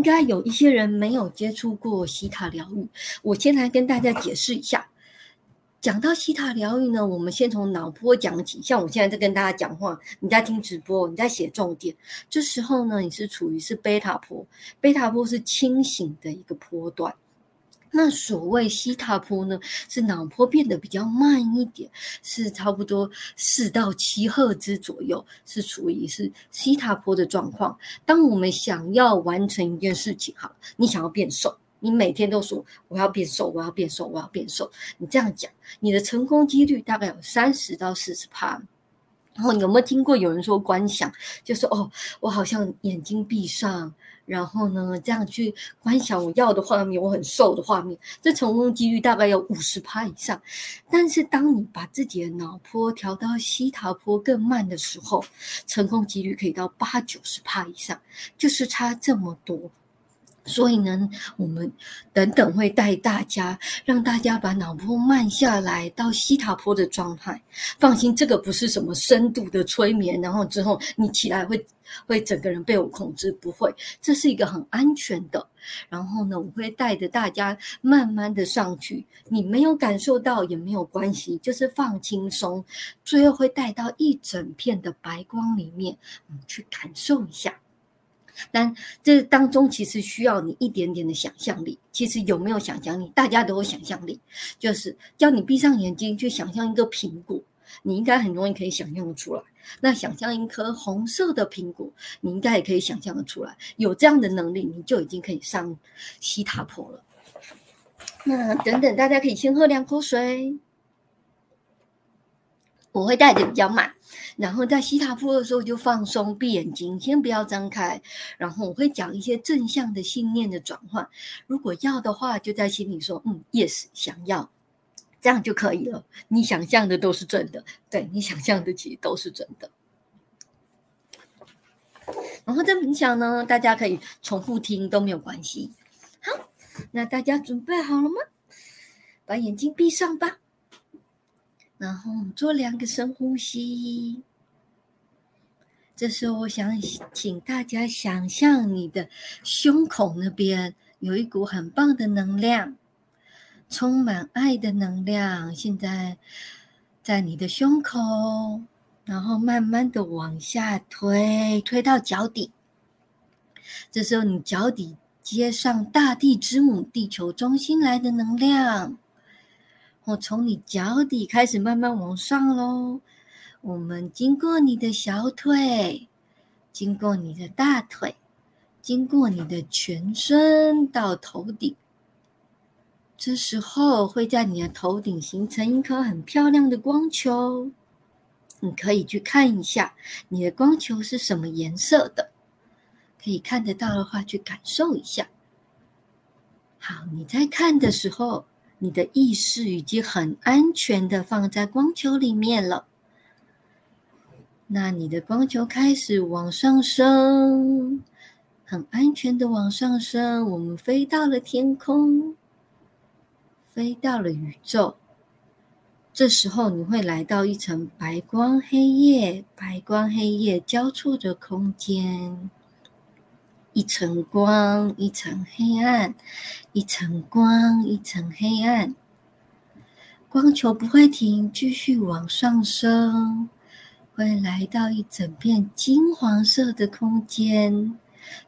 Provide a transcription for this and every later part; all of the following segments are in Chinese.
应该有一些人没有接触过西塔疗愈，我先来跟大家解释一下。讲到西塔疗愈呢，我们先从脑波讲起。像我现在在跟大家讲话，你在听直播，你在写重点，这时候呢，你是处于是贝塔波，贝塔波是清醒的一个波段。那所谓西塔波呢，是脑波变得比较慢一点，是差不多四到七赫兹左右，是处于是西塔波的状况。当我们想要完成一件事情，好，你想要变瘦。你每天都说我要变瘦，我要变瘦，我要变瘦。你这样讲，你的成功几率大概有三十到四十趴。然后有没有听过有人说观想，就说哦，我好像眼睛闭上，然后呢这样去观想我要的画面，我很瘦的画面，这成功几率大概有五十趴以上。但是当你把自己的脑波调到西塔波更慢的时候，成功几率可以到八九十趴以上，就是差这么多。所以呢，我们等等会带大家，让大家把脑波慢下来到西塔波的状态。放心，这个不是什么深度的催眠，然后之后你起来会会整个人被我控制，不会，这是一个很安全的。然后呢，我会带着大家慢慢的上去，你没有感受到也没有关系，就是放轻松。最后会带到一整片的白光里面，嗯，去感受一下。但这当中其实需要你一点点的想象力。其实有没有想象力？大家都有想象力，就是叫你闭上眼睛去想象一个苹果，你应该很容易可以想象的出来。那想象一颗红色的苹果，你应该也可以想象的出来。有这样的能力，你就已经可以上西塔坡了。那等等，大家可以先喝两口水。我会带的比较慢，然后在西塔坡的时候就放松，闭眼睛，先不要张开。然后我会讲一些正向的信念的转换。如果要的话，就在心里说：“嗯，yes，想要，这样就可以了。”你想象的都是真的，对你想象的其实都是真的。然后这冥想呢，大家可以重复听都没有关系。好，那大家准备好了吗？把眼睛闭上吧。然后做两个深呼吸。这时候，我想请大家想象你的胸口那边有一股很棒的能量，充满爱的能量。现在在你的胸口，然后慢慢的往下推，推到脚底。这时候，你脚底接上大地之母、地球中心来的能量。我从你脚底开始慢慢往上喽，我们经过你的小腿，经过你的大腿，经过你的全身到头顶。这时候会在你的头顶形成一颗很漂亮的光球，你可以去看一下你的光球是什么颜色的，可以看得到的话去感受一下。好，你在看的时候。你的意识已经很安全的放在光球里面了。那你的光球开始往上升，很安全的往上升。我们飞到了天空，飞到了宇宙。这时候你会来到一层白光黑夜、白光黑夜交错的空间。一层光，一层黑暗；一层光，一层黑暗。光球不会停，继续往上升，会来到一整片金黄色的空间，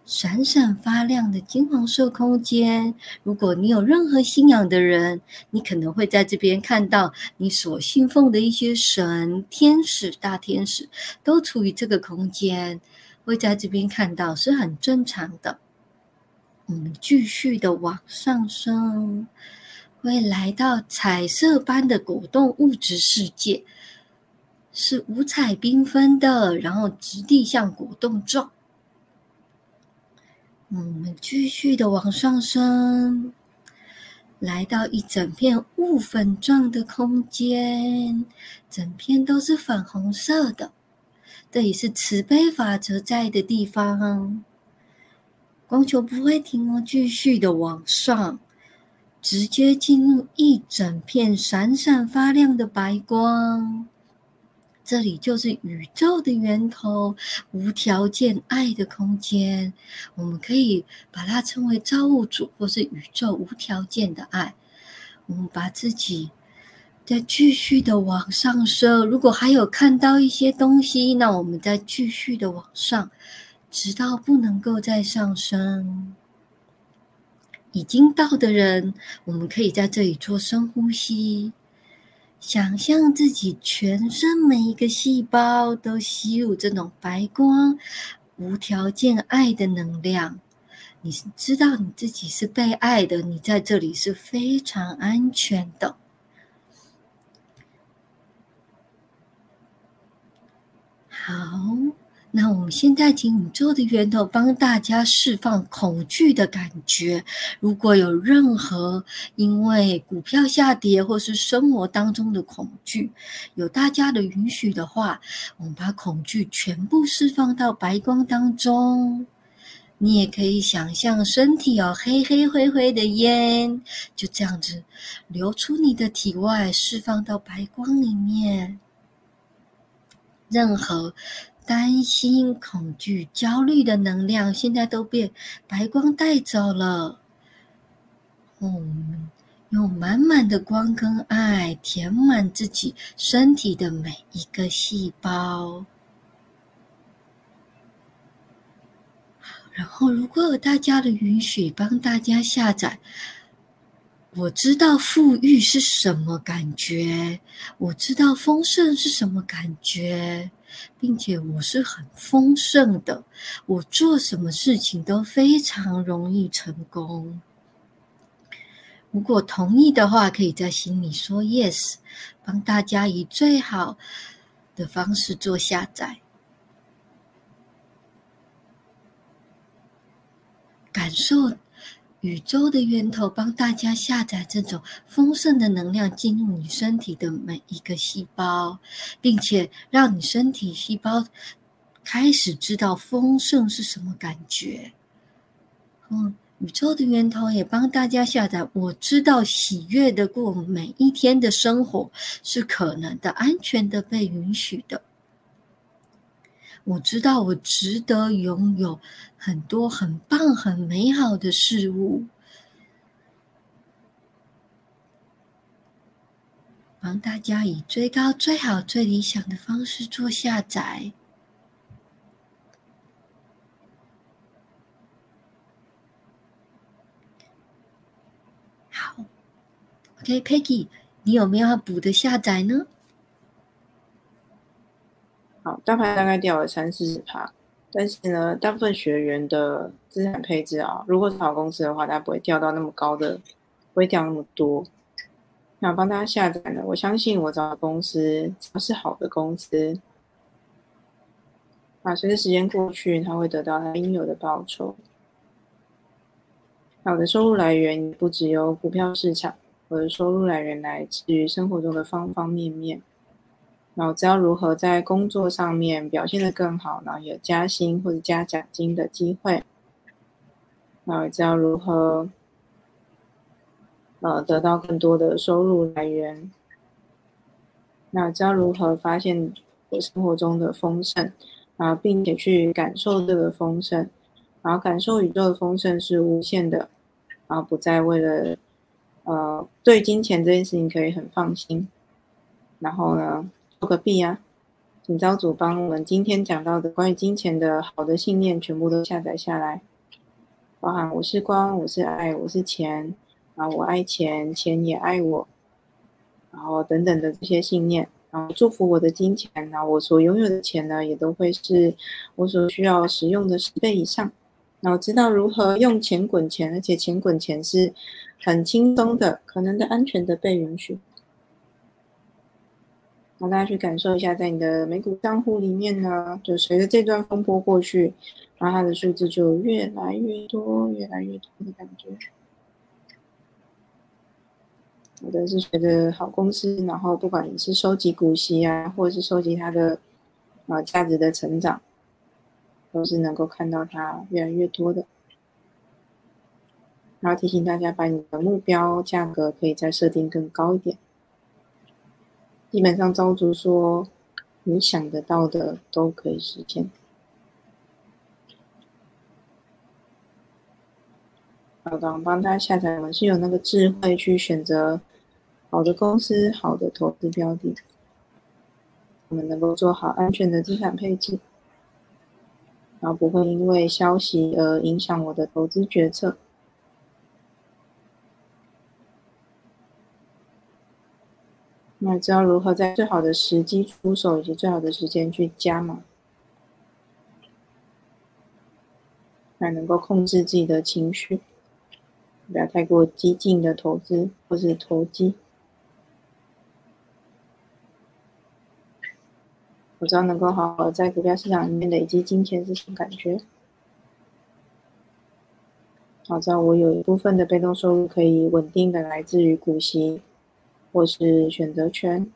闪闪发亮的金黄色空间。如果你有任何信仰的人，你可能会在这边看到你所信奉的一些神、天使、大天使，都处于这个空间。会在这边看到是很正常的。我们继续的往上升，会来到彩色般的果冻物质世界，是五彩缤纷的，然后质地像果冻状。我们继续的往上升，来到一整片雾粉状的空间，整片都是粉红色的。这里是慈悲法则在的地方，光球不会停哦，继续的往上，直接进入一整片闪闪发亮的白光。这里就是宇宙的源头，无条件爱的空间。我们可以把它称为造物主，或是宇宙无条件的爱。我们把自己再继续的往上升。如果还有看到一些东西，那我们再继续的往上，直到不能够再上升。已经到的人，我们可以在这里做深呼吸。想象自己全身每一个细胞都吸入这种白光、无条件爱的能量。你知道你自己是被爱的，你在这里是非常安全的。好。那我们现在请宇宙的源头帮大家释放恐惧的感觉。如果有任何因为股票下跌或是生活当中的恐惧，有大家的允许的话，我们把恐惧全部释放到白光当中。你也可以想象身体有黑黑灰灰的烟，就这样子流出你的体外，释放到白光里面。任何。担心、恐惧、焦虑的能量，现在都被白光带走了。我们用满满的光跟爱填满自己身体的每一个细胞。然后，如果有大家的允许，帮大家下载。我知道富裕是什么感觉，我知道丰盛是什么感觉。并且我是很丰盛的，我做什么事情都非常容易成功。如果同意的话，可以在心里说 yes，帮大家以最好的方式做下载，感受。宇宙的源头帮大家下载这种丰盛的能量进入你身体的每一个细胞，并且让你身体细胞开始知道丰盛是什么感觉。嗯，宇宙的源头也帮大家下载，我知道喜悦的过每一天的生活是可能的、安全的、被允许的。我知道，我值得拥有很多很棒、很美好的事物。帮大家以最高、最好、最理想的方式做下载。好，OK，Peggy，你有没有要补的下载呢？好，大盘大概掉了三四十趴，但是呢，大部分学员的资产配置啊，如果是好公司的话，它不会掉到那么高的，不会掉那么多。那帮大家下载呢，我相信我找的公司只要是好的公司，啊，随着时间过去，它会得到它应有的报酬。那我的收入来源不只有股票市场，我的收入来源来自于生活中的方方面面。然后知道如何在工作上面表现得更好，然后有加薪或者加奖金的机会。然后知道如何，呃，得到更多的收入来源。那知道如何发现我生活中的丰盛，然后并且去感受这个丰盛，然后感受宇宙的丰盛是无限的，然后不再为了，呃，对金钱这件事情可以很放心。然后呢？做个币啊！请招主帮我们今天讲到的关于金钱的好的信念全部都下载下来，包含我是光，我是爱，我是钱，然后我爱钱，钱也爱我，然后等等的这些信念，然后祝福我的金钱，然后我所拥有的钱呢，也都会是我所需要使用的十倍以上。然后知道如何用钱滚钱，而且钱滚钱是很轻松的，可能的安全的被允许。让大家去感受一下，在你的美股账户里面呢，就随着这段风波过去，然后它的数字就越来越多、越来越多的感觉。我的是随着好公司，然后不管你是收集股息啊，或者是收集它的啊价值的成长，都是能够看到它越来越多的。然后提醒大家，把你的目标价格可以再设定更高一点。基本上，招租说，你想得到的都可以实现。好的，我帮大家下载，我们是有那个智慧去选择好的公司、好的投资标的，我们能够做好安全的资产配置，然后不会因为消息而影响我的投资决策。那知道如何在最好的时机出手，以及最好的时间去加码，才能够控制自己的情绪。不要太过激进的投资或是投机。我知道能够好好在股票市场里面累积金钱是什么感觉。好，知道我有一部分的被动收入可以稳定的来自于股息，或是选择权，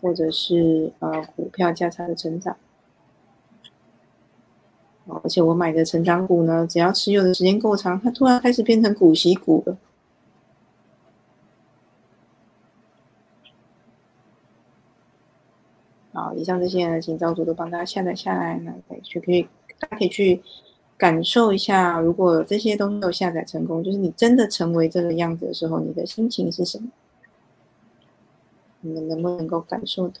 或者是呃股票价差的成长。而且我买的成长股呢，只要持有的时间够长，它突然开始变成股息股了。好，以上这些呢，请招主都帮大家下载下来，那可以去可以，大家可以去感受一下，如果这些东西都下载成功，就是你真的成为这个样子的时候，你的心情是什么？你们能不能够感受到？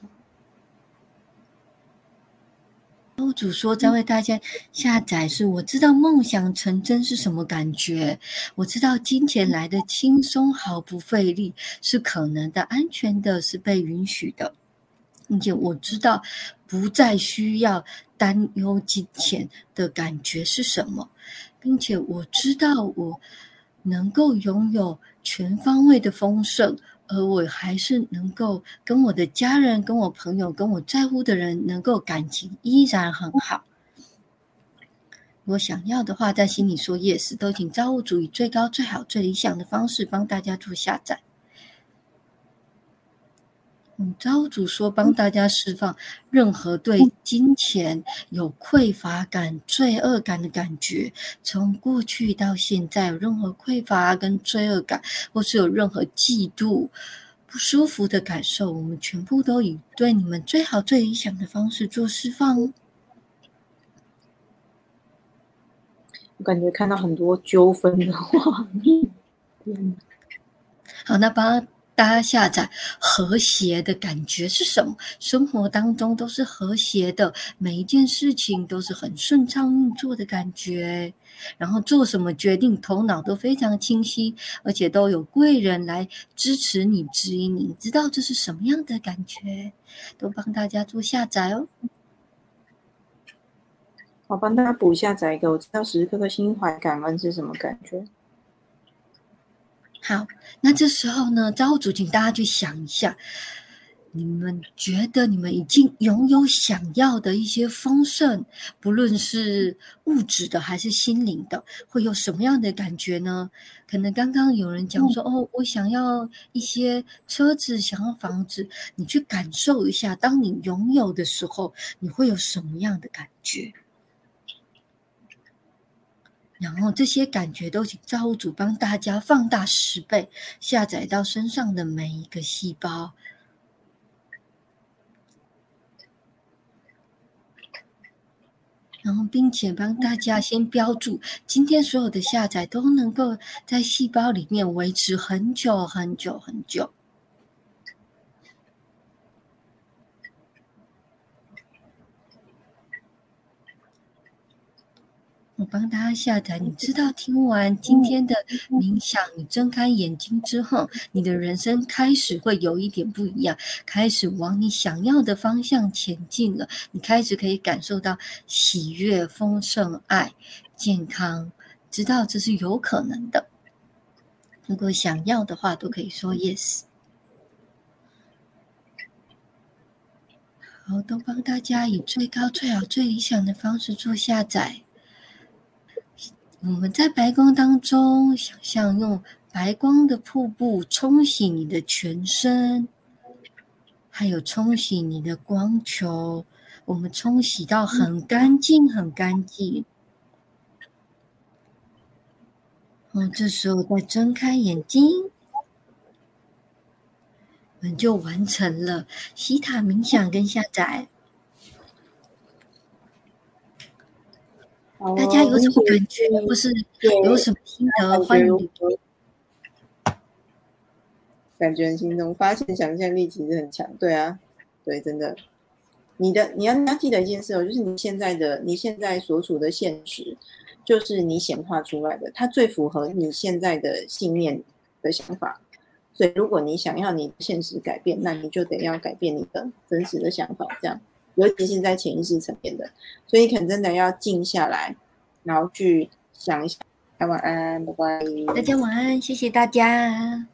欧主说在为大家下载，是我知道梦想成真是什么感觉，我知道金钱来的轻松毫不费力，是可能的、安全的，是被允许的，并且我知道不再需要担忧金钱的感觉是什么，并且我知道我能够拥有全方位的丰盛。而我还是能够跟我的家人、跟我朋友、跟我在乎的人，能够感情依然很好。我想要的话，在心里说 yes，都请造物主以最高、最好、最理想的方式帮大家做下载。嗯，招主说帮大家释放任何对金钱有匮乏感、罪恶感的感觉，从过去到现在有任何匮乏跟罪恶感，或是有任何嫉妒、不舒服的感受，我们全部都以对你们最好、最理想的方式做释放。我感觉看到很多纠纷的画面。好，那帮。大家下载和谐的感觉是什么？生活当中都是和谐的，每一件事情都是很顺畅运作的感觉。然后做什么决定，头脑都非常清晰，而且都有贵人来支持你、指引你。知道这是什么样的感觉？都帮大家做下载哦。我帮大家补下载一个，我知道时时刻刻心怀感恩是什么感觉。好，那这时候呢，招主，请大家去想一下，你们觉得你们已经拥有想要的一些丰盛，不论是物质的还是心灵的，会有什么样的感觉呢？可能刚刚有人讲说，哦，我想要一些车子，想要房子，你去感受一下，当你拥有的时候，你会有什么样的感觉？然后这些感觉都请造物主帮大家放大十倍，下载到身上的每一个细胞。然后，并且帮大家先标注，今天所有的下载都能够在细胞里面维持很久很久很久。我帮大家下载，你知道，听完今天的冥想，你睁开眼睛之后，你的人生开始会有一点不一样，开始往你想要的方向前进了。你开始可以感受到喜悦、丰盛、爱、健康，知道这是有可能的。如果想要的话，都可以说 yes。好，都帮大家以最高、最好、最理想的方式做下载。我们在白光当中，想象用白光的瀑布冲洗你的全身，还有冲洗你的光球。我们冲洗到很干净，很干净。哦，这时候再睁开眼睛，我们就完成了西塔冥想跟下载。大家有什么感觉，或是有什么心得？欢迎。感觉很轻松，发现想象力其实很强。对啊，对，真的。你的你要你要记得一件事哦，就是你现在的你现在所处的现实，就是你显化出来的，它最符合你现在的信念的想法。所以，如果你想要你现实改变，那你就得要改变你的真实的想法，这样。尤其是在潜意识层面的，所以可能真的要静下来，然后去想一想。晚安，拜拜。大家晚安，谢谢大家。